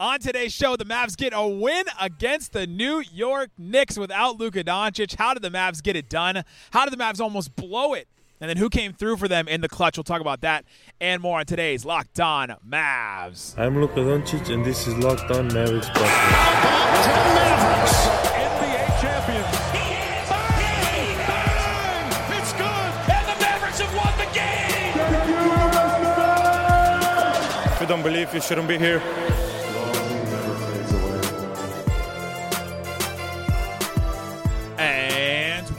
On today's show, the Mavs get a win against the New York Knicks without Luka Doncic. How did the Mavs get it done? How did the Mavs almost blow it? And then who came through for them in the clutch? We'll talk about that and more on today's Locked On Mavs. I'm Luka Doncic, and this is Locked On Mavericks How about 10 Mavericks? NBA champions. Bang! Bang! It's good! And the Mavericks have won the game. If you don't believe, you shouldn't be here.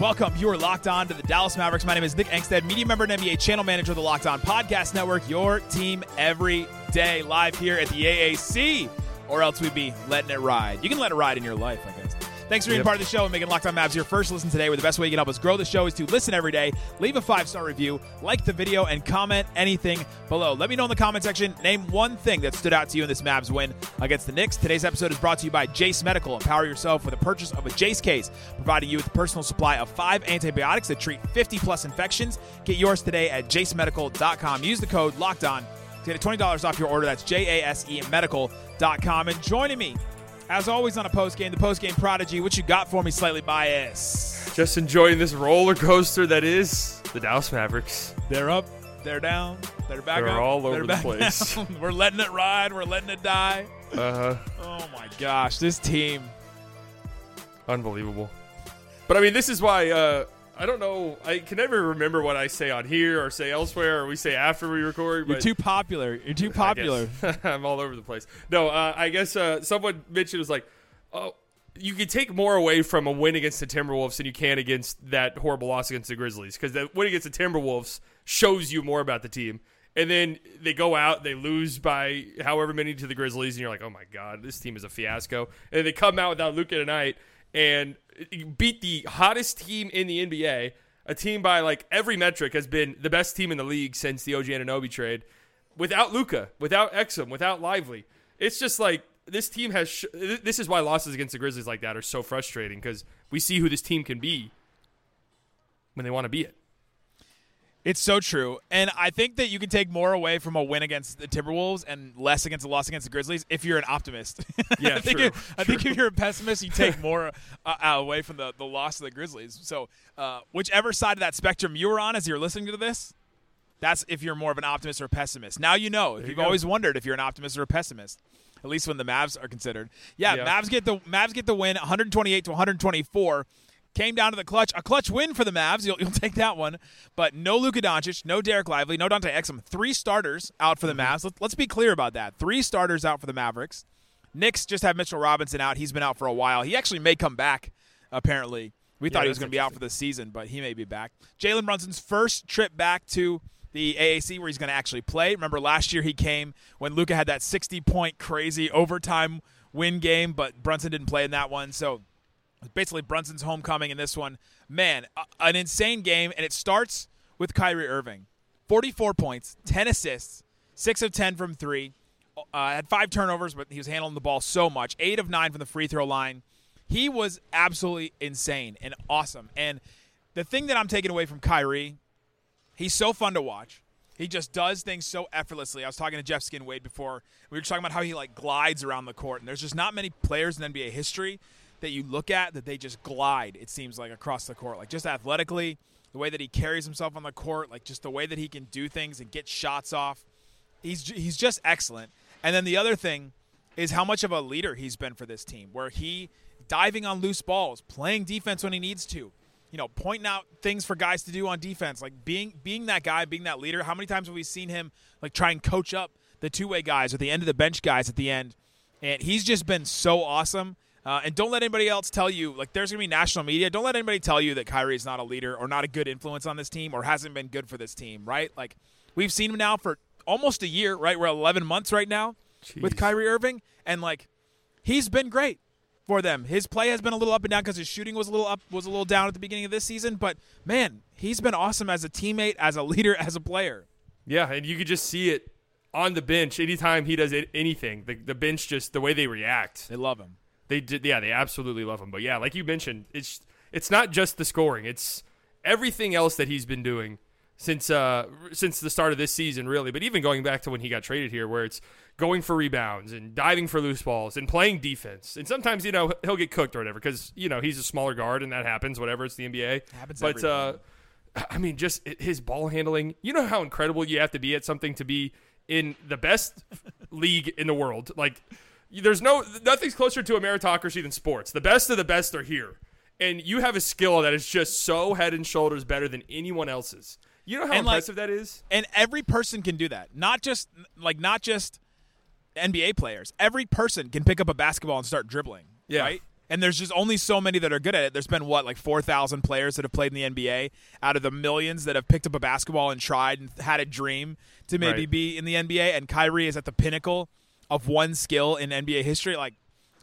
Welcome. You are locked on to the Dallas Mavericks. My name is Nick Angstadt, media member and NBA channel manager of the Locked On Podcast Network. Your team every day, live here at the AAC, or else we'd be letting it ride. You can let it ride in your life, I guess. Thanks for being Yep. part of the show and making Locked On Mavs your first listen today. Where the best way you can help us grow the show is to listen every day, leave a five star review, like the video, and comment anything below. Let me know in the comment section. Name one thing that stood out to you in this Mavs win against the Knicks. Today's episode is brought to you by Jace Medical. Empower yourself with a purchase of a Jace case, providing you with a personal supply of five antibiotics that treat 50 plus infections. Get yours today at jacemedical.com. Use the code Locked On to get $20 off your order. That's J A S E medical.com. And joining me, as always on a post game, the post game prodigy. What you got for me, slightly biased? Just enjoying this roller coaster that is the Dallas Mavericks. They're up, they're down, they're back They're up. all they're all over the place. down. we're letting it ride. We're letting it die. Uh, huh. Oh my gosh, this team. unbelievable. But I mean, this is why uh, I don't know. I can never remember what I say on here or say elsewhere or we say after we record. You're too popular. You're too popular. I'm all over the place. No, uh, I guess uh, someone mentioned it was like, oh, you can take more away from a win against the Timberwolves than you can against that horrible loss against the Grizzlies because the win against the Timberwolves shows you more about the team. And then they go out, they lose by however many to the Grizzlies, and you're like, oh my god, this team is a fiasco. And they come out without Luka tonight and beat the hottest team in the NBA, a team by like every metric has been the best team in the league since the OG Anunoby trade without Luka, without Exum, without Lively. It's just like this team has. Sh- this is why losses against the Grizzlies like that are so frustrating because we see who this team can be when they want to be it. It's so true. And I think that you can take more away from a win against the Timberwolves and less against a loss against the Grizzlies if you're an optimist. Yeah, I think, true, if- I think if you're a pessimist, you take more uh, away from the, the loss of the Grizzlies. So, uh, whichever side of that spectrum you were on as you're listening to this, that's if you're more of an optimist or a pessimist. Now you know. If you you've always wondered if you're an optimist or a pessimist, at least when the Mavs are considered. Yeah, Yeah. Mavs get the Mavs get the win, 128 to 124. Came down to the clutch, a clutch win for the Mavs. You'll, you'll take that one, but no Luka Doncic, no Dereck Lively, no Dante Exum. Three starters out for the mm-hmm. Mavs. Let, let's be clear about that. Three starters out for the Mavericks. Knicks just have Mitchell Robinson out. He's been out for a while. He actually may come back. Apparently, we thought he was going to be out for the season, but he may be back. Jalen Brunson's first trip back to the AAC where he's going to actually play. Remember last year he came when Luka had that 60 point crazy overtime win game, but Brunson didn't play in that one. So basically Brunson's homecoming in this one. Man, an insane game, and it starts with Kyrie Irving. 44 points, 10 assists, 6 of 10 from 3. Uh, had five turnovers, but he was handling the ball so much. 8 of 9 from the free throw line. He was absolutely insane and awesome. And the thing that I'm taking away from Kyrie, he's so fun to watch. He just does things so effortlessly. I was talking to Jeff Skinwade before. We were talking about how he like glides around the court, and there's just not many players in NBA history that you look at that they just glide. It seems like across the court, like just athletically, the way that he carries himself on the court, like just the way that he can do things and get shots off. He's he's just excellent. And then the other thing is how much of a leader he's been for this team, where he diving on loose balls, playing defense when he needs to, you know, pointing out things for guys to do on defense, like being being that guy, being that leader. How many times have we seen him like try and coach up the two way guys or the end of the bench guys at the end? And he's just been so awesome. Uh, and don't let anybody else tell you like there's gonna be national media. Don't let anybody tell you that Kyrie is not a leader or not a good influence on this team or hasn't been good for this team. Right? Like we've seen him now for almost a year. Right? We're 11 months right now with Jeez. Kyrie Irving, and like he's been great for them. His play has been a little up and down because his shooting was a little up, was a little down at the beginning of this season. But man, he's been awesome as a teammate, as a leader, as a player. Yeah, and you could just see it on the bench anytime he does anything. The, the bench just the way they react. They love him. They did, yeah, they absolutely love him. But yeah, like you mentioned, it's it's not just the scoring; it's everything else that he's been doing since uh since the start of this season, really. But even going back to when he got traded here, where it's going for rebounds and diving for loose balls and playing defense. And sometimes, you know, he'll get cooked or whatever because, you know, he's a smaller guard and that happens, whatever. It's the NBA. Happens but, uh, I mean, just his ball handling. You know how incredible you have to be at something to be in the best league in the world. Like, there's no nothing's closer to a meritocracy than sports. The best of the best are here, and you have a skill that is just so head and shoulders better than anyone else's. You know how And, like, impressive that is. and every person can do that. Not just like not just NBA players. Every person can pick up a basketball and start dribbling. Yeah. Right. And there's just only so many that are good at it. There's been what like four thousand players that have played in the NBA out of the millions that have picked up a basketball and tried and had a dream to maybe Right. be in the NBA. And Kyrie is at the pinnacle of one skill in NBA history. Like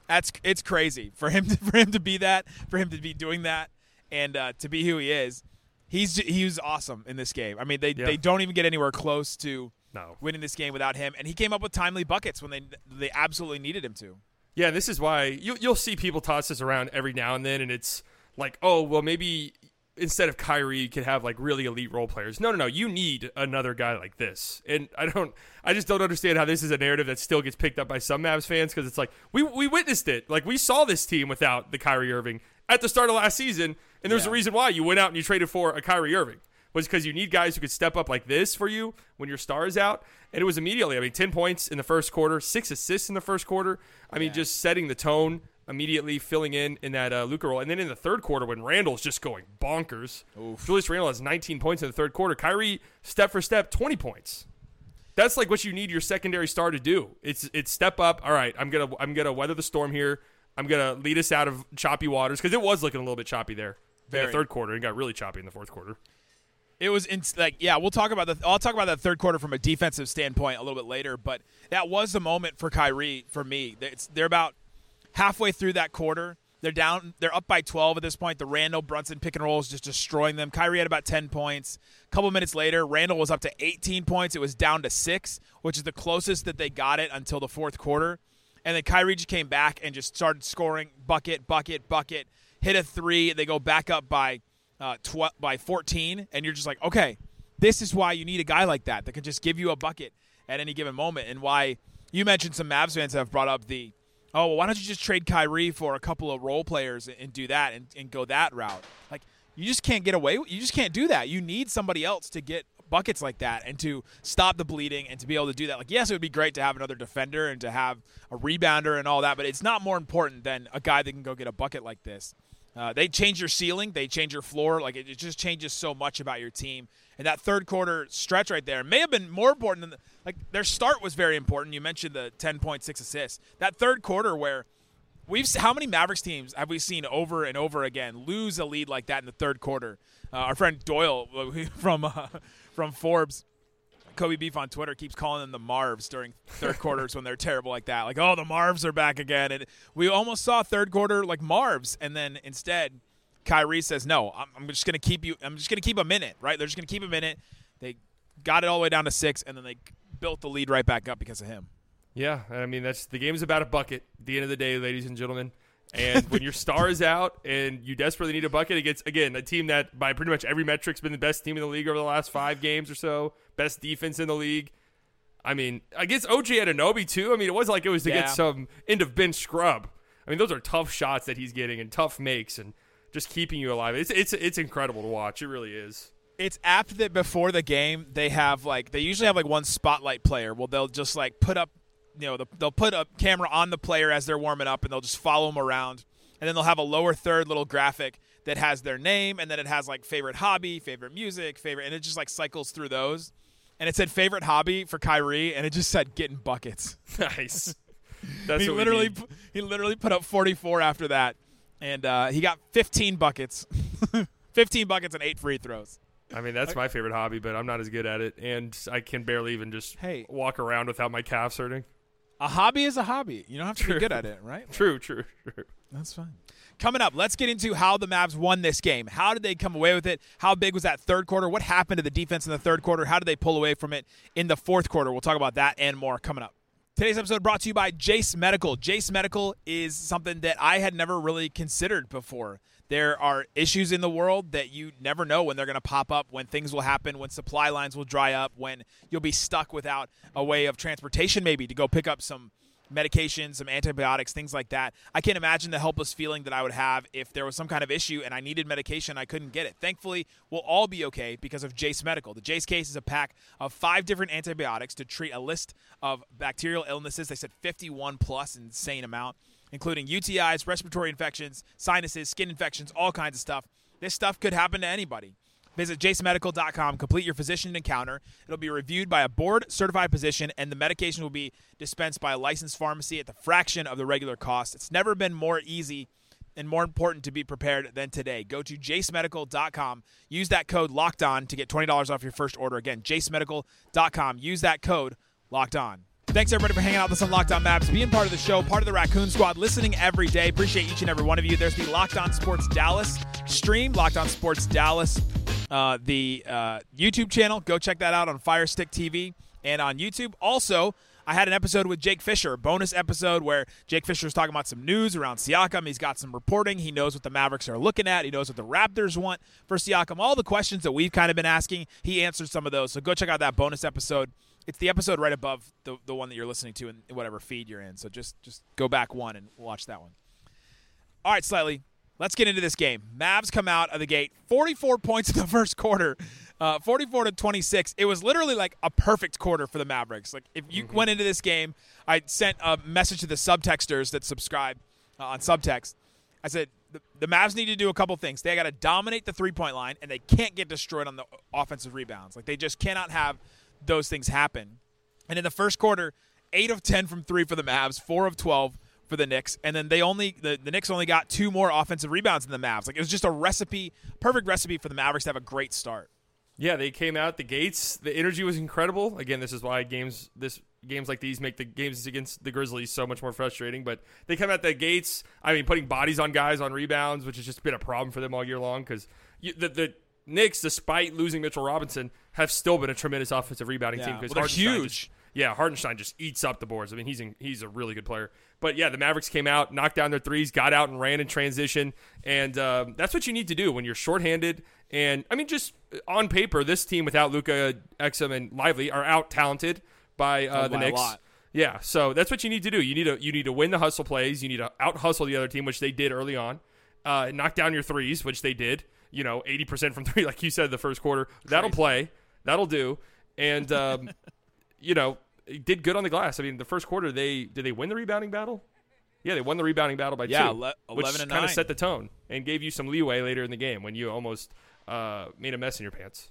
that's it's crazy for him to, for him to be that, for him to be doing that, and uh, to be who he is. He's he was awesome in this game. I mean, they Yeah. they don't even get anywhere close to No. winning this game without him, and he came up with timely buckets when they they absolutely needed him to. Yeah, this is why you, you'll see people toss this around every now and then, and it's like, oh, well, maybe instead of Kyrie, you could have like really elite role players. No, no, no. You need another guy like this, and I don't, I just don't understand how this is a narrative that still gets picked up by some Mavs fans because it's like we we witnessed it, like we saw this team without the Kyrie Irving at the start of last season, and there's a reason why you went out and you traded for a Kyrie Irving was because you need guys who could step up like this for you when your star is out. And it was immediately. I mean, 10 points in the first quarter, six assists in the first quarter. I mean, just setting the tone immediately, filling in in that uh, Luka role. And then in the third quarter, when Randle's just going bonkers, Julius Randle has 19 points in the third quarter. Kyrie, step for step, 20 points. That's like what you need your secondary star to do. It's it's step up. All right, I'm gonna I'm gonna weather the storm here. I'm gonna lead us out of choppy waters because it was looking a little bit choppy there in the third quarter. It got really choppy in the fourth quarter. It was in, like yeah, we'll talk about the I'll talk about that third quarter from a defensive standpoint a little bit later, but that was the moment for Kyrie for me. It's, they're about halfway through that quarter. They're down. They're up by 12 at this point. The Randle Brunson pick and roll is just destroying them. Kyrie had about 10 points. A couple minutes later, Randle was up to 18 points. It was down to six, which is the closest that they got it until the fourth quarter. And then Kyrie just came back and just started scoring bucket, bucket, bucket. Hit a three. They go back up by uh, tw- by 14, and you're just like, okay, this is why you need a guy like that that can just give you a bucket at any given moment, and why you mentioned some Mavs fans have brought up the, oh, well, why don't you just trade Kyrie for a couple of role players and, do that and, and go that route? Like, you just can't get away. You just can't do that. You need somebody else to get buckets like that and to stop the bleeding and to be able to do that. Like, yes, it would be great to have another defender and to have a rebounder and all that, but it's not more important than a guy that can go get a bucket like this. Uh, they change your ceiling, they change your floor. Like it, it just changes so much about your team. And that third quarter stretch right there may have been more important than the, like their start was very important. You mentioned the ten point six assists. That third quarter where we've how many Mavericks teams have we seen over and over again lose a lead like that in the third quarter? Uh, our friend Doyle from uh, from Forbes. Kobe Beef on Twitter keeps calling them the Marvs during third quarters when they're terrible like that. Like, oh, the Marvs are back again. And we almost saw third quarter like Marvs. And then instead, Kyrie says, no, I'm, I'm just going to keep you, I'm just going to keep a minute, right? They're just going to keep a minute. They got it all the way down to six, and then they built the lead right back up because of him. Yeah, I mean that's the game's about a bucket. At the end of the day, ladies and gentlemen, and when your star is out and you desperately need a bucket against again a team that by pretty much every metric's been the best team in the league over the last five games or so, best defense in the league. I mean, against OG Anunoby too. I mean, it was like it was to Yeah. get some end of bench scrub. I mean, those are tough shots that he's getting and tough makes and just keeping you alive. It's it's it's incredible to watch. It really is. It's apt that before the game they have like they usually have like one spotlight player. Well, they'll just like put up, you know, the, they'll put a camera on the player as they're warming up, and they'll just follow them around, and then they'll have a lower third little graphic that has their name, and then it has like favorite hobby, favorite music, favorite, and it just like cycles through those. And it said favorite hobby for Kyrie, and it just said getting buckets. Nice. That's he what we literally he literally put up 44 after that, and uh, he got 15 buckets, 15 buckets and eight free throws. I mean, that's my favorite hobby, but I'm not as good at it, and I can barely even just Hey. walk around without my calves hurting. A hobby is a hobby. You don't have to True. be good at it, right? True, true, true. That's fine. Coming up, let's get into how the Mavs won this game. How did they come away with it? How big was that third quarter? What happened to the defense in the third quarter? How did they pull away from it in the fourth quarter? We'll talk about that and more coming up. Today's episode brought to you by Jace Medical. Jace Medical is something that I had never really considered before. There are issues in the world that you never know when they're going to pop up, when things will happen, when supply lines will dry up, when you'll be stuck without a way of transportation, maybe to go pick up some medications, some antibiotics, things like that. I can't imagine the helpless feeling that I would have if there was some kind of issue and I needed medication, I couldn't get it. Thankfully, we'll all be okay because of Jace Medical. The Jace case is a pack of five different antibiotics to treat a list of bacterial illnesses. They said 51 plus, insane amount including UTIs, respiratory infections, sinuses, skin infections, all kinds of stuff. This stuff could happen to anybody. Visit jacemedical.com, complete your physician encounter. It'll be reviewed by a board certified physician, and the medication will be dispensed by a licensed pharmacy at the fraction of the regular cost. It's never been more easy and more important to be prepared than today. Go to jacemedical.com, use that code locked on to get $20 off your first order. Again, jacemedical.com, use that code locked on. Thanks everybody for hanging out with us on Locked On Mavs, being part of the show, part of the Raccoon Squad, listening every day. Appreciate each and every one of you. There's the Locked On Sports Dallas stream, Locked On Sports Dallas, uh, the uh, YouTube channel. Go check that out on Fire Stick TV and on YouTube. Also, I had an episode with Jake Fisher, a bonus episode where Jake Fisher is talking about some news around Siakam. He's got some reporting. He knows what the Mavericks are looking at. He knows what the Raptors want for Siakam. All the questions that we've kind of been asking, he answered some of those. So go check out that bonus episode it's the episode right above the the one that you're listening to in whatever feed you're in. So just just go back one and watch that one. All right, slightly. Let's get into this game. Mavs come out of the gate, 44 points in the first quarter, uh, 44 to 26. It was literally like a perfect quarter for the Mavericks. Like if you mm-hmm. went into this game, I sent a message to the subtexters that subscribe uh, on subtext. I said the, the Mavs need to do a couple things. They got to dominate the three point line, and they can't get destroyed on the offensive rebounds. Like they just cannot have those things happen. And in the first quarter, eight of ten from three for the Mavs, four of twelve for the Knicks, and then they only the, the Knicks only got two more offensive rebounds than the Mavs. Like it was just a recipe, perfect recipe for the Mavericks to have a great start. Yeah, they came out the gates. The energy was incredible. Again, this is why games this games like these make the games against the Grizzlies so much more frustrating. But they come out the gates. I mean, putting bodies on guys on rebounds, which has just been a problem for them all year long because the the Knicks, despite losing Mitchell Robinson, have still been a tremendous offensive rebounding yeah. team because well, huge. Just, yeah, Hartenstein just eats up the boards. I mean, he's in, he's a really good player. But yeah, the Mavericks came out, knocked down their threes, got out and ran in transition, and um, that's what you need to do when you're shorthanded. And I mean, just on paper, this team without Luka, Exum, and Lively are out talented by uh, the Knicks. Yeah, so that's what you need to do. You need to you need to win the hustle plays. You need to out hustle the other team, which they did early on. Uh, knock down your threes, which they did you know, 80% from three, like you said, the first quarter. That'll play. That'll do. And, um, you know, did good on the glass. I mean, the first quarter, they did they win the rebounding battle? Yeah, they won the rebounding battle by yeah, two, 11 which kind of set the tone and gave you some leeway later in the game when you almost uh, made a mess in your pants.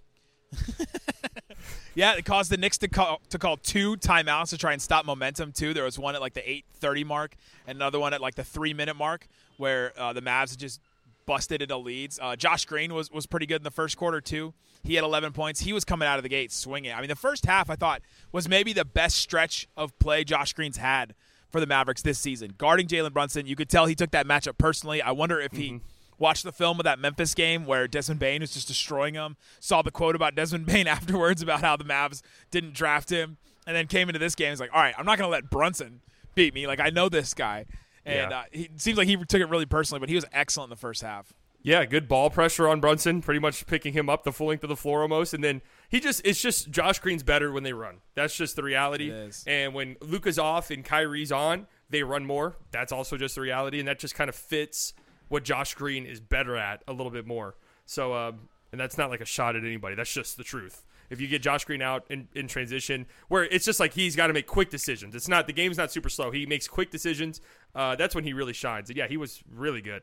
yeah, it caused the Knicks to call to call two timeouts to try and stop momentum. Too, there was one at like the eight thirty mark, and another one at like the three minute mark, where uh, the Mavs just busted into leads. Uh, Josh Green was, was pretty good in the first quarter, too. He had 11 points. He was coming out of the gate swinging. I mean, the first half, I thought, was maybe the best stretch of play Josh Green's had for the Mavericks this season. Guarding Jalen Brunson, you could tell he took that matchup personally. I wonder if he. Mm-hmm. Watched the film of that Memphis game where Desmond Bane was just destroying him. Saw the quote about Desmond Bane afterwards about how the Mavs didn't draft him, and then came into this game. He's like, "All right, I'm not going to let Brunson beat me. Like I know this guy." And yeah. uh, he seems like he took it really personally, but he was excellent in the first half. Yeah, good ball pressure on Brunson, pretty much picking him up the full length of the floor almost. And then he just, it's just Josh Green's better when they run. That's just the reality. And when Luka's off and Kyrie's on, they run more. That's also just the reality. And that just kind of fits what Josh Green is better at a little bit more. So, um, and that's not like a shot at anybody. That's just the truth if you get Josh Green out in, in transition, where it's just like he's got to make quick decisions. It's not the game's not super slow. He makes quick decisions. Uh, that's when he really shines. And yeah, he was really good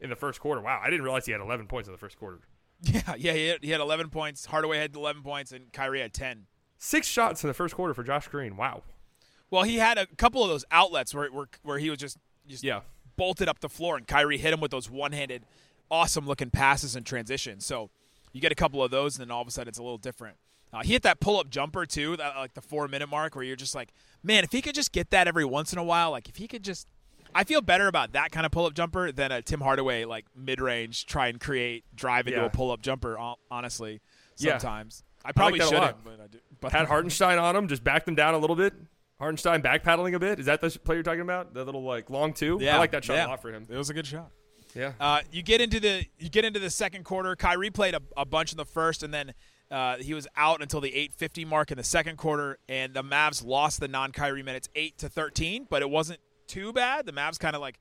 in the first quarter. Wow, I didn't realize he had 11 points in the first quarter. Yeah, yeah, he had, he had 11 points. Hardaway had 11 points, and Kyrie had 10. Six shots in the first quarter for Josh Green. Wow. Well, he had a couple of those outlets where where, where he was just just yeah. bolted up the floor, and Kyrie hit him with those one-handed, awesome-looking passes in transition. So you get a couple of those, and then all of a sudden it's a little different. Uh, he hit that pull up jumper too, that, like the four minute mark, where you're just like, man, if he could just get that every once in a while, like if he could just, I feel better about that kind of pull up jumper than a Tim Hardaway like mid range try and create drive into yeah. a pull up jumper. Honestly, sometimes yeah. I probably I like should but I do. But had Hartenstein on him, just backed them down a little bit. Hartenstein back paddling a bit. Is that the play you're talking about? The little like long two. Yeah, I like that shot yeah. a lot for him. It was a good shot. Yeah. Uh, you get into the you get into the second quarter. Kyrie played a, a bunch in the first, and then uh, he was out until the 8:50 mark in the second quarter. And the Mavs lost the non-Kyrie minutes eight to 13, but it wasn't too bad. The Mavs kind of like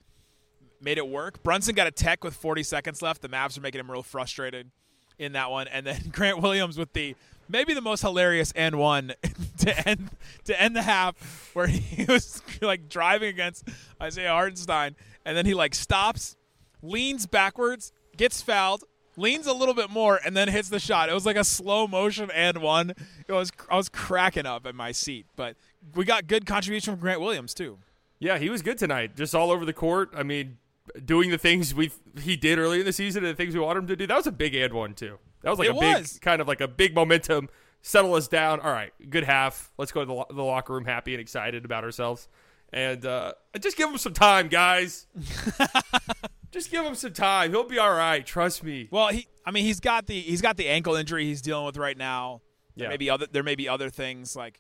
made it work. Brunson got a tech with 40 seconds left. The Mavs are making him real frustrated in that one, and then Grant Williams with the maybe the most hilarious and one to end to end the half where he was like driving against Isaiah Hartenstein, and then he like stops, leans backwards, gets fouled. Leans a little bit more and then hits the shot. It was like a slow motion and one. It was I was cracking up in my seat, but we got good contribution from Grant Williams too. Yeah, he was good tonight, just all over the court. I mean, doing the things we he did earlier in the season and the things we want him to do. That was a big and one too. That was like It a big kind of like a big momentum. Settle us down. All right, good half. Let's go to the, lo- the locker room happy and excited about ourselves, and uh, just give him some time, guys. just give him some time. He'll be all right. Trust me. Well, he I mean he's got the he's got the ankle injury he's dealing with right now. There Yeah. may be other there may be other things like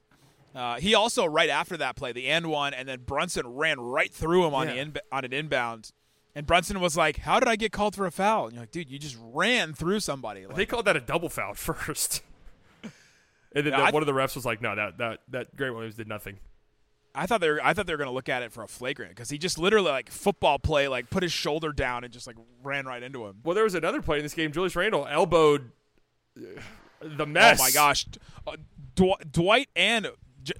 uh, he also right after that play the and one and then Brunson ran right through him on the in, on an inbound. And Brunson was like, "How did I get called for a foul?" And you're like, "Dude, you just ran through somebody." Like, They called that a double foul at first. And then Yeah, the- I- one of the refs was like, "No, that that that Grant Williams did nothing." I thought they were I thought they were going to look at it for a flagrant because he just literally like football play like put his shoulder down and just like ran right into him. Well, there was another play in this game. Julius Randle elbowed uh, the mess. Oh my gosh, uh, Dw- Dwight and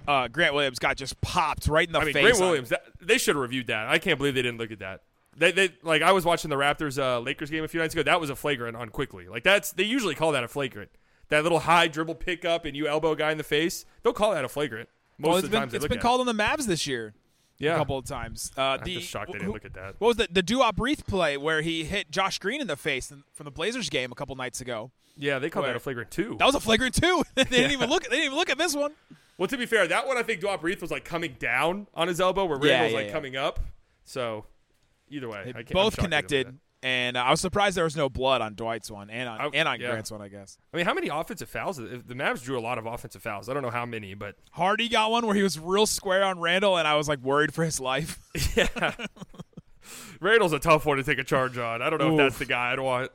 uh, Grant Williams got just popped right in the I mean, face. Grant Williams. That, they should have reviewed that. I can't believe they didn't look at that. They, they like I was watching the Raptors uh, Lakers game a few nights ago. That was a flagrant on quickly. Like that's they usually call that a flagrant. That little high dribble pickup and you elbow a guy in the face. They'll call that a flagrant. Most Well, of the been, times it's been called on the Mavs this year. It. Yeah, a couple of times. Uh, I'm the, just shocked they didn't look at that. What was the the Duop Reath play where he hit Josh Green in the face in- from the Blazers game a couple nights ago? Yeah, they called Where? that a flagrant two. That was a flagrant two. they didn't even look. They didn't even look at this one. Well, to be fair, that one I think Duop Reath was like coming down on his elbow, where Yeah, was yeah, like yeah. coming up. So either way, I can't, Both shocked they didn't look at connected, that. And I was surprised there was no blood on Dwight's one and on I- and on yeah. Grant's one. I guess I mean, how many offensive fouls? The Mavs drew a lot of offensive fouls. I don't know how many, but Hardy got one where he was real square on Randle, and I was like worried for his life. Yeah, Randle's a tough one to take a charge on. I don't know Oof. if that's the guy I'd want.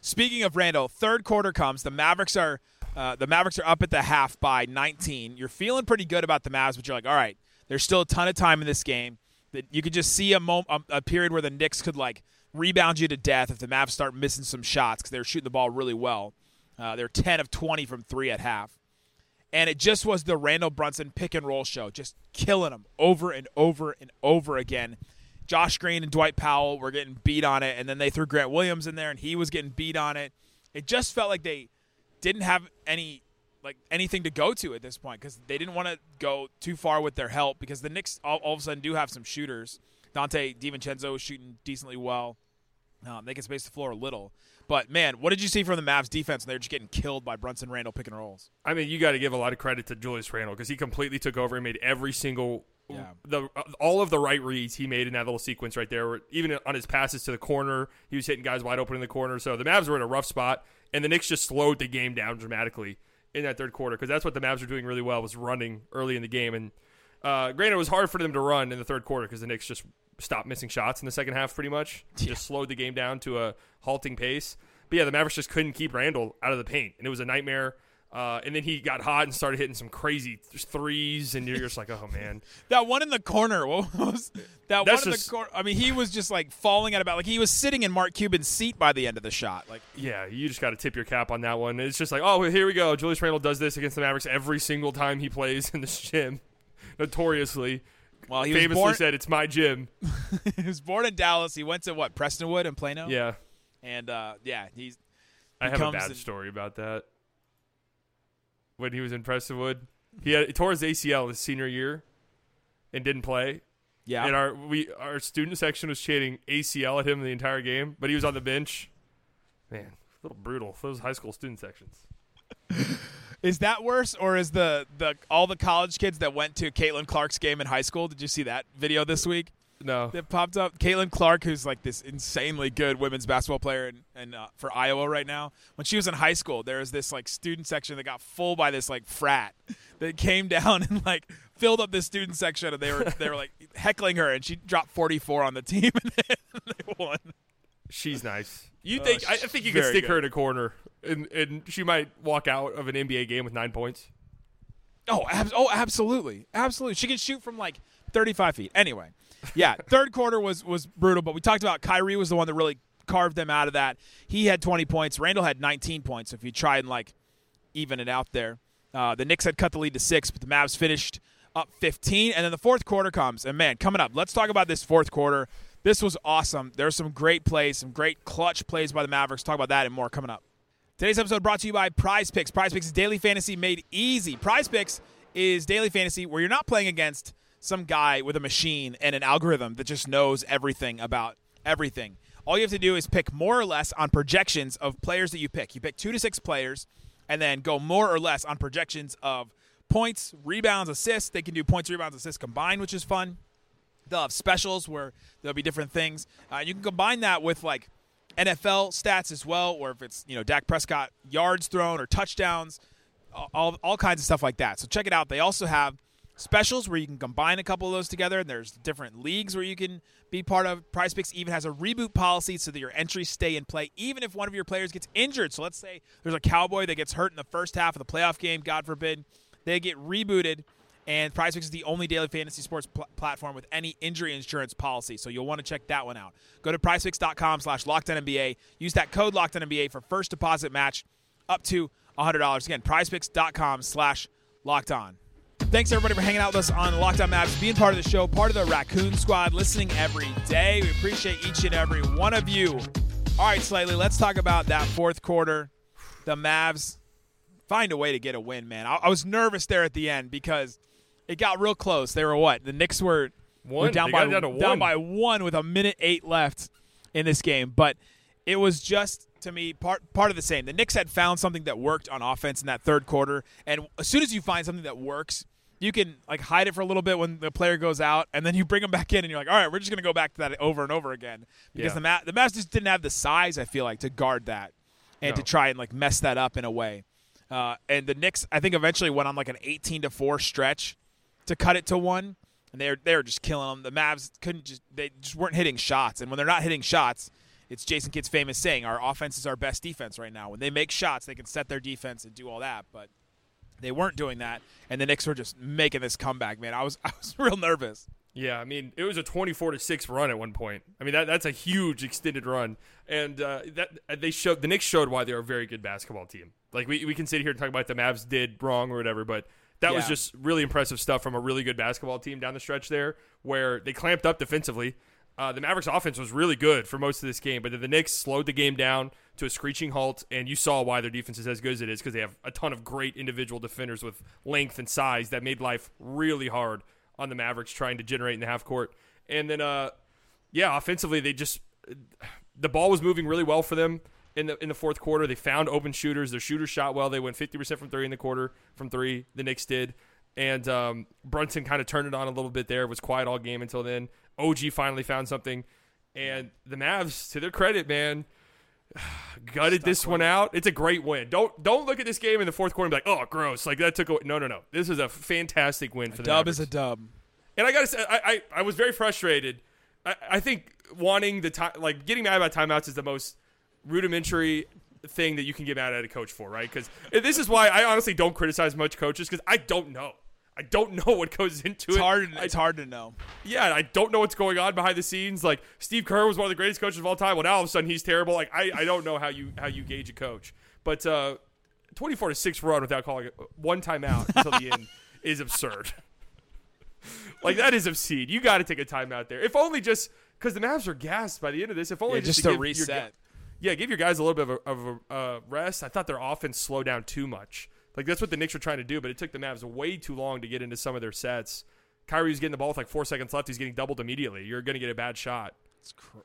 Speaking of Randle, third quarter comes. The Mavericks are uh, the Mavericks are up at the half by 19. You're feeling pretty good about the Mavs, but you're like, all right, there's still a ton of time in this game. That you could just see a, mo- a, a period where the Knicks could like rebound you to death if the Mavs start missing some shots because they're shooting the ball really well. Uh, they're 10 of 20 from three at half. And it just was the Randle Brunson pick and roll show, just killing them over and over and over again. Josh Green and Dwight Powell were getting beat on it, and then they threw Grant Williams in there, and he was getting beat on it. It just felt like they didn't have any like anything to go to at this point because they didn't want to go too far with their help because the Knicks all, all of a sudden do have some shooters. Donte DiVincenzo is shooting decently well. Um, they can space the floor a little, but man, what did you see from the Mavs defense? And they're just getting killed by Brunson Randall pick and rolls. I mean, you got to give a lot of credit to Julius Randle because he completely took over and made every single Yeah. the all of the right reads he made in that little sequence right there. Even on his passes to the corner, he was hitting guys wide open in the corner. So the Mavs were in a rough spot, and the Knicks just slowed the game down dramatically in that third quarter because that's what the Mavs were doing really well was running early in the game. And uh, granted, it was hard for them to run in the third quarter because the Knicks just stopped missing shots in the second half pretty much. Just slowed the game down to a halting pace. But yeah, the Mavericks just couldn't keep Randle out of the paint, and it was a nightmare. Uh, and then he got hot and started hitting some crazy th- threes, and you're just like, oh man. That one in the corner, what was that That's one in just- the corner? I mean, he was just like falling at about like he was sitting in Mark Cuban's seat by the end of the shot. Like Yeah, you just got to tip your cap on that one. It's just like, oh, here we go. Julius Randle does this against the Mavericks every single time he plays in this gym. Notoriously, well, he was famously born. said, "It's my gym." he was born in Dallas. He went to what Prestonwood and Plano. Yeah, and uh, yeah, he's I have a comes bad and- story about that. When he was in Prestonwood, he had he tore his ACL his senior year, and didn't play. yeah. And our we our student section was chanting ACL at him the entire game, but he was on the bench. Man, a little brutal those high school student sections. Is that worse, or is the the all the college kids that went to Caitlin Clark's game in high school? Did you see that video this week? No, that popped up. Caitlin Clark, who's like this insanely good women's basketball player and, and uh, for Iowa right now. When she was in high school, there was this like student section that got full by this like frat that came down and like filled up this student section, and they were they were like heckling her, and she dropped forty four on the team, and they won. She's nice. You think? I I think you could stick good. her in a corner, and and she might walk out of an NBA game with nine points. Oh, ab- oh, absolutely, absolutely. She can shoot from like 35 feet. Anyway, yeah, third quarter was was brutal, but we talked about Kyrie was the one that really carved them out of that. He had 20 points. Randle had 19 points. If you try and like even it out there, uh, the Knicks had cut the lead to six, but the Mavs finished up 15, and then the fourth quarter comes. And man, coming up, let's talk about this fourth quarter. This was awesome. There's some great plays, some great clutch plays by the Mavericks. Talk about that and more coming up. Today's episode brought to you by Prize Picks. Prize Picks is daily fantasy made easy. Prize Picks is daily fantasy where you're not playing against some guy with a machine and an algorithm that just knows everything about everything. All you have to do is pick more or less on projections of players that you pick. You pick two to six players and then go more or less on projections of points, rebounds, assists. They can do points, rebounds, assists combined, which is fun. They'll have specials where there'll be different things. Uh, you can combine that with like NFL stats as well, or if it's you know Dak Prescott yards thrown or touchdowns, all all kinds of stuff like that. So check it out. They also have specials where you can combine a couple of those together. And there's different leagues where you can be part of. Prize Picks even has a reboot policy so that your entries stay in play even if one of your players gets injured. So let's say there's a Cowboy that gets hurt in the first half of the playoff game, God forbid, they get rebooted. And Prize Picks is the only daily fantasy sports pl- platform with any injury insurance policy. So you'll want to check that one out. Go to prizepicks.com slash LockedOnNBA. Use that code LockedOnNBA for first deposit match up to $100. Again, prizepicks.com slash locked on. Thanks everybody for hanging out with us on Locked On Mavs, being part of the show, part of the Raccoon Squad, listening every day. We appreciate each and every one of you. All right, Slightly, let's talk about that fourth quarter. The Mavs find a way to get a win, man. I, I was nervous there at the end because it got real close. They were what? The Knicks were, were down by down down one. by one with a minute eight left in this game, but it was just to me part part of the same. The Knicks had found something that worked on offense in that third quarter, and as soon as you find something that works, you can like hide it for a little bit when the player goes out, and then you bring them back in, and you're like, all right, we're just gonna go back to that over and over again because Yeah. the Ma- the just didn't have the size. I feel like to guard that and to try and like mess that up in a way. Uh, and the Knicks, I think, eventually went on like an 18 to four stretch to cut it to one, and they were they were just killing them. The Mavs couldn't just they just weren't hitting shots, and when they're not hitting shots, it's Jason Kidd's famous saying, "Our offense is our best defense right now." When they make shots, they can set their defense and do all that, but they weren't doing that, and the Knicks were just making this comeback. Man, I was I was real nervous. Yeah, I mean, it was a 24 to 6 run at one point. I mean, that that's a huge extended run. And uh, that they showed the Knicks showed why they're a very good basketball team. Like we, we can sit here and talk about the Mavs did wrong or whatever, but that was just really impressive stuff from a really good basketball team down the stretch there where they clamped up defensively. Uh, the Mavericks offense was really good for most of this game, but then the Knicks slowed the game down to a screeching halt, and you saw why their defense is as good as it is because they have a ton of great individual defenders with length and size that made life really hard on the Mavericks trying to generate in the half court. And then, uh, yeah, offensively they just the ball was moving really well for them in the in the fourth quarter. They found open shooters. Their shooters shot well. They went fifty percent from three in the quarter from three. The Knicks did, and um, Brunson kind of turned it on a little bit there. Was quiet all game until then. OG finally found something, and the Mavs, to their credit, man. Gutted this one out. It's a great win. Don't don't look at this game in the fourth quarter and be like, oh, gross. Like that took away. No, no, no. This is a fantastic win for the Dub Mavericks. is a dub. And I gotta say, I, I, I was very frustrated. I, I think wanting the time, like getting mad about timeouts, is the most rudimentary thing that you can get mad at a coach for, right? Because this is why I honestly don't criticize much coaches because I don't know. I don't know what goes into It's it. hard. I- It's hard to know. yeah, I don't know what's going on behind the scenes. Like Steve Kerr was one of the greatest coaches of all time. Well, now all of a sudden he's terrible. Like I, I don't know how you how you gauge a coach. But uh, twenty four to six run without calling it one timeout until the end is absurd. like that is obscene. You got to take a timeout there. If only just because the Mavs are gassed by the end of this. If only Yeah, just, just to to give your reset. gu- yeah, give your guys a little bit of a, of a uh, rest. I thought their offense slowed down too much. Like that's what the Knicks were trying to do, but it took the Mavs way too long to get into some of their sets. Kyrie was getting the ball with like four seconds left. He's getting doubled immediately. You're going to get a bad shot. It's cr-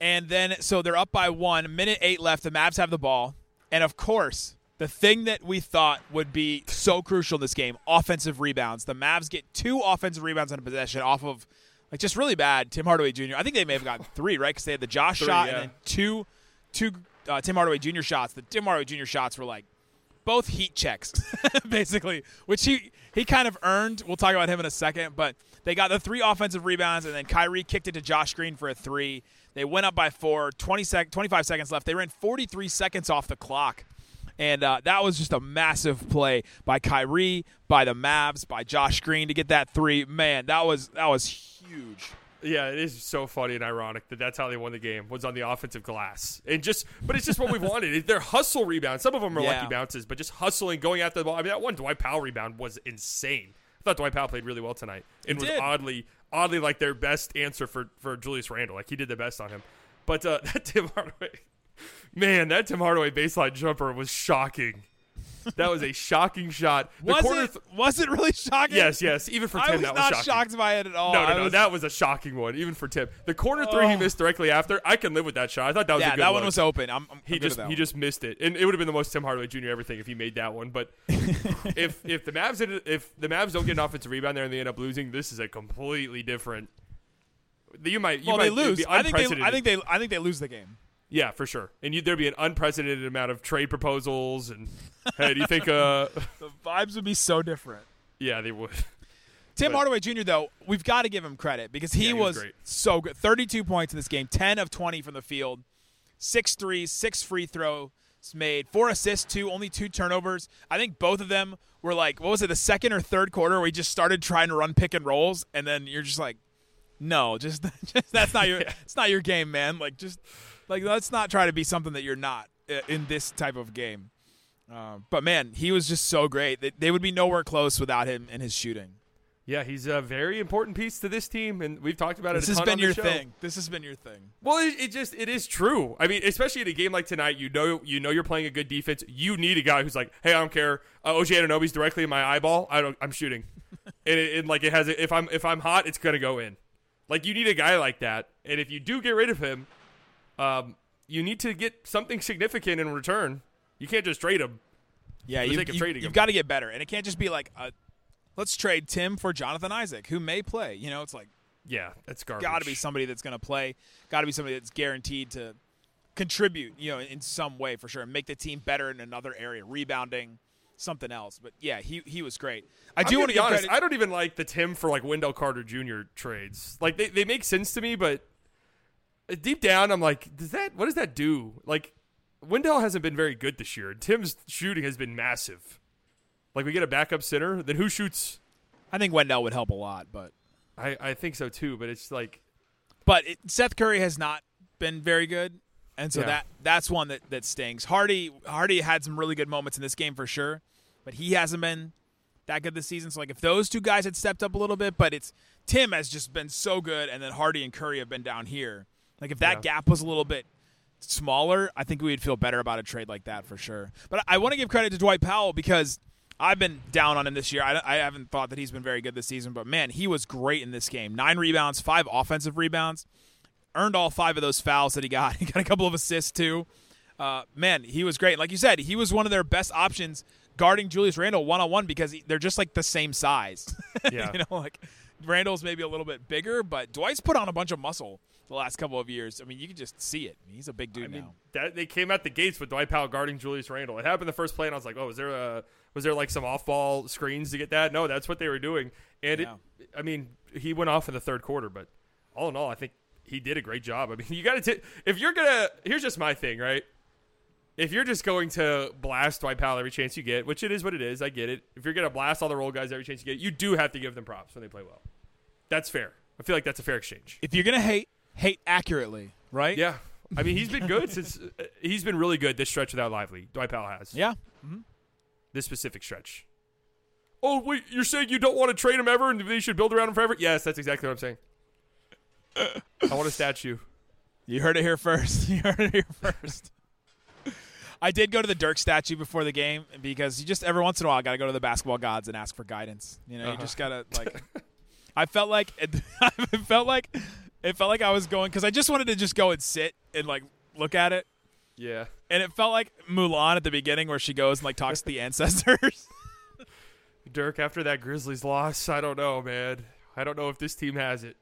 and then, so they're up by one. Minute eight left. The Mavs have the ball. And of course, the thing that we thought would be so crucial in this game offensive rebounds. The Mavs get two offensive rebounds on a possession off of, like, just really bad Tim Hardaway Jr. I think they may have gotten three, right? Because they had the Josh Three, shot yeah. and then two, two uh, Tim Hardaway Jr. shots. The Tim Hardaway Jr. shots were like both heat checks, basically, which he he kind of earned. We'll talk about him in a second, but They got the three offensive rebounds, and then Kyrie kicked it to Josh Green for a three. They went up by four, 20 sec- 25 seconds left. They ran 43 seconds off the clock. And uh, that was just a massive play by Kyrie, by the Mavs, by Josh Green to get that three. Man, that was that was huge. Yeah, it is so funny and ironic that that's how they won the game was on the offensive glass, and just but it's just what we wanted. They're hustle rebounds. Some of them are Yeah. lucky bounces, but just hustling, going after the ball. I mean, that one Dwight Powell rebound was insane. I thought Dwight Powell played really well tonight, and was did. oddly, oddly like their best answer for for Julius Randle. Like he did the best on him. But uh, that Tim Hardaway, man, that Tim Hardaway baseline jumper was shocking. That was a shocking shot. The Was it? th- was it really shocking? yes, yes. Even for I Tim, was that was not shocking. shocked by it at all. No, no, no. was- that was a shocking one, even for Tim. The corner three he Oh. missed directly after, I can live with that shot. I thought that was a yeah, good that one look. was open. I'm, I'm He just he one. just missed it, and it would have been the most Tim Hardaway Jr. everything if he made that one. But if if the Mavs if the Mavs don't get an offensive rebound there and they end up losing, this is a completely different. You might you well, might they lose. I think they. I think they. I think they lose the game. Yeah, for sure. And you, there'd be an unprecedented amount of trade proposals and hey, do you think? uh The vibes would be so different. Yeah, they would. Tim But- Hardaway Jr. though, we've got to give him credit because he, Yeah, he was was, so good. 32 points in this game, 10 of 20 from the field, six threes, six free throws made, four assists, two, only two turnovers. I think both of them were like, what was it, the second or third quarter where he just started trying to run pick and rolls, and then you're just like, no, just, just that's not your, it's not your game, man. Like just, like let's not try to be something that you're not uh, in this type of game. Uh, but man, he was just so great. They, they would be nowhere close without him and his shooting. Yeah, he's a very important piece to this team, and we've talked about it. This has been your show. thing. This has been your thing. Well, it, it just it is true. I mean, especially in a game like tonight, you know you know you're playing a good defense. You need a guy who's like, hey, I don't care. Uh, OG Anunoby's directly in my eyeball. I don't. I'm shooting, and, it, and like it has. If I'm if I'm hot, it's gonna go in. Like you need a guy like that, and if you do get rid of him, um, you need to get something significant in return. You can't just trade him. Yeah, you, trading have got to get better, and it can't just be like, uh, let's trade Tim for Jonathan Isaac, who may play. You know, it's like Yeah, that's garbage. got to be somebody that's going to play. Got to be somebody that's guaranteed to contribute. You know, in some way for sure, and make the team better in another area, rebounding, something else. But yeah, he he was great. I do want be to honest. credit. I don't even like the Tim for like Wendell Carter Jr. trades. Like they, they make sense to me, but deep down, I'm like, does that what does that do? Like Wendell hasn't been very good this year. Tim's shooting has been massive. Like we get a backup center, then who shoots? I think Wendell would help a lot, but I, I think so too, but it's like but it, Seth Curry has not been very good, and so Yeah. that that's one that that stings. Hardy Hardy had some really good moments in this game for sure, but he hasn't been that good this season. So like if those two guys had stepped up a little bit, but it's Tim has just been so good, and then Hardy and Curry have been down here. Like if that Yeah. gap was a little bit smaller, I think we would feel better about a trade like that for sure. But I want to give credit to Dwight Powell because I've been down on him this year. I, I haven't thought that he's been very good this season, but man, he was great in this game. Nine rebounds, five offensive rebounds, earned all five of those fouls that he got. He got a couple of assists too. Uh, man, he was great. Like you said, he was one of their best options guarding Julius Randle one on one because he, they're just like the same size. Yeah. you know, like Randle's maybe a little bit bigger, but Dwight's put on a bunch of muscle the last couple of years. I mean, you can just see it. He's a big dude I mean, now. that they came out the gates with Dwight Powell guarding Julius Randle. It happened the first play, and I was like, "Oh, was there a was there like some off ball screens to get that?" No, that's what they were doing. And Yeah. it, I mean, he went off in the third quarter, but all in all, I think he did a great job. I mean, you got to if you're gonna. Here's just my thing, right? If you're just going to blast Dwight Powell every chance you get, which it is what it is, I get it. If you're gonna blast all the role guys every chance you get, you do have to give them props when they play well. That's fair. I feel like that's a fair exchange. If you're gonna hate, hate accurately, right? Yeah. I mean, he's been good since uh, he's been really good this stretch without Lively. Dwight Powell has. Yeah. This specific stretch. Oh, wait, you're saying you don't want to trade him ever and they should build around him forever? Yes, that's exactly what I'm saying. I want a statue. You heard it here first. You heard it here first. I did go to the Dirk statue before the game because you just every once in a while I got to go to the basketball gods and ask for guidance. You know, you Uh-huh. just gotta like. I felt like it, it felt like it felt like I was going because I just wanted to just go and sit and like look at it, Yeah. and it felt like Mulan at the beginning where she goes and like talks to the ancestors. Dirk, after that Grizzlies loss, I don't know, man. I don't know if this team has it.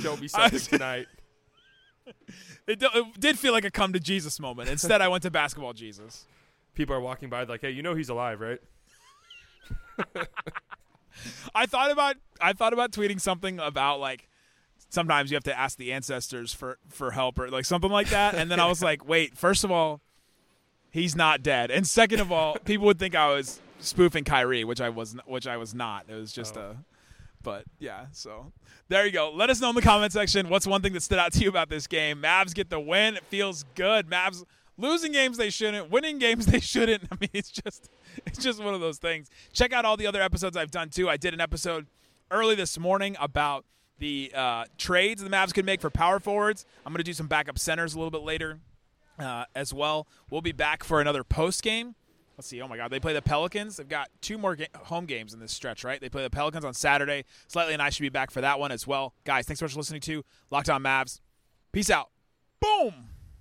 Show me something tonight. it, do- it did feel like a come to Jesus moment. Instead, I went to basketball Jesus. People are walking by like, hey, you know he's alive, right? I thought about I thought about tweeting something about like sometimes you have to ask the ancestors for for help or like something like that, and then I was like, wait, first of all, he's not dead, and second of all, people would think I was spoofing Kyrie, which I was which I was not. It was just a. But yeah, so there you go. Let us know in the comment section what's one thing that stood out to you about this game. Mavs get the win. It feels good. Mavs losing games they shouldn't, winning games they shouldn't. I mean, it's just it's just one of those things. Check out all the other episodes I've done too. I did an episode early this morning about the uh, trades the Mavs could make for power forwards. I'm going to do some backup centers a little bit later uh, as well. We'll be back for another post game. Let's see. Oh my God, they play the Pelicans. They've got two more ga- home games in this stretch, right? They play the Pelicans on Saturday. Slightly and I should be back for that one as well. Guys, thanks so much for listening to Locked On Mavs. Peace out. Boom.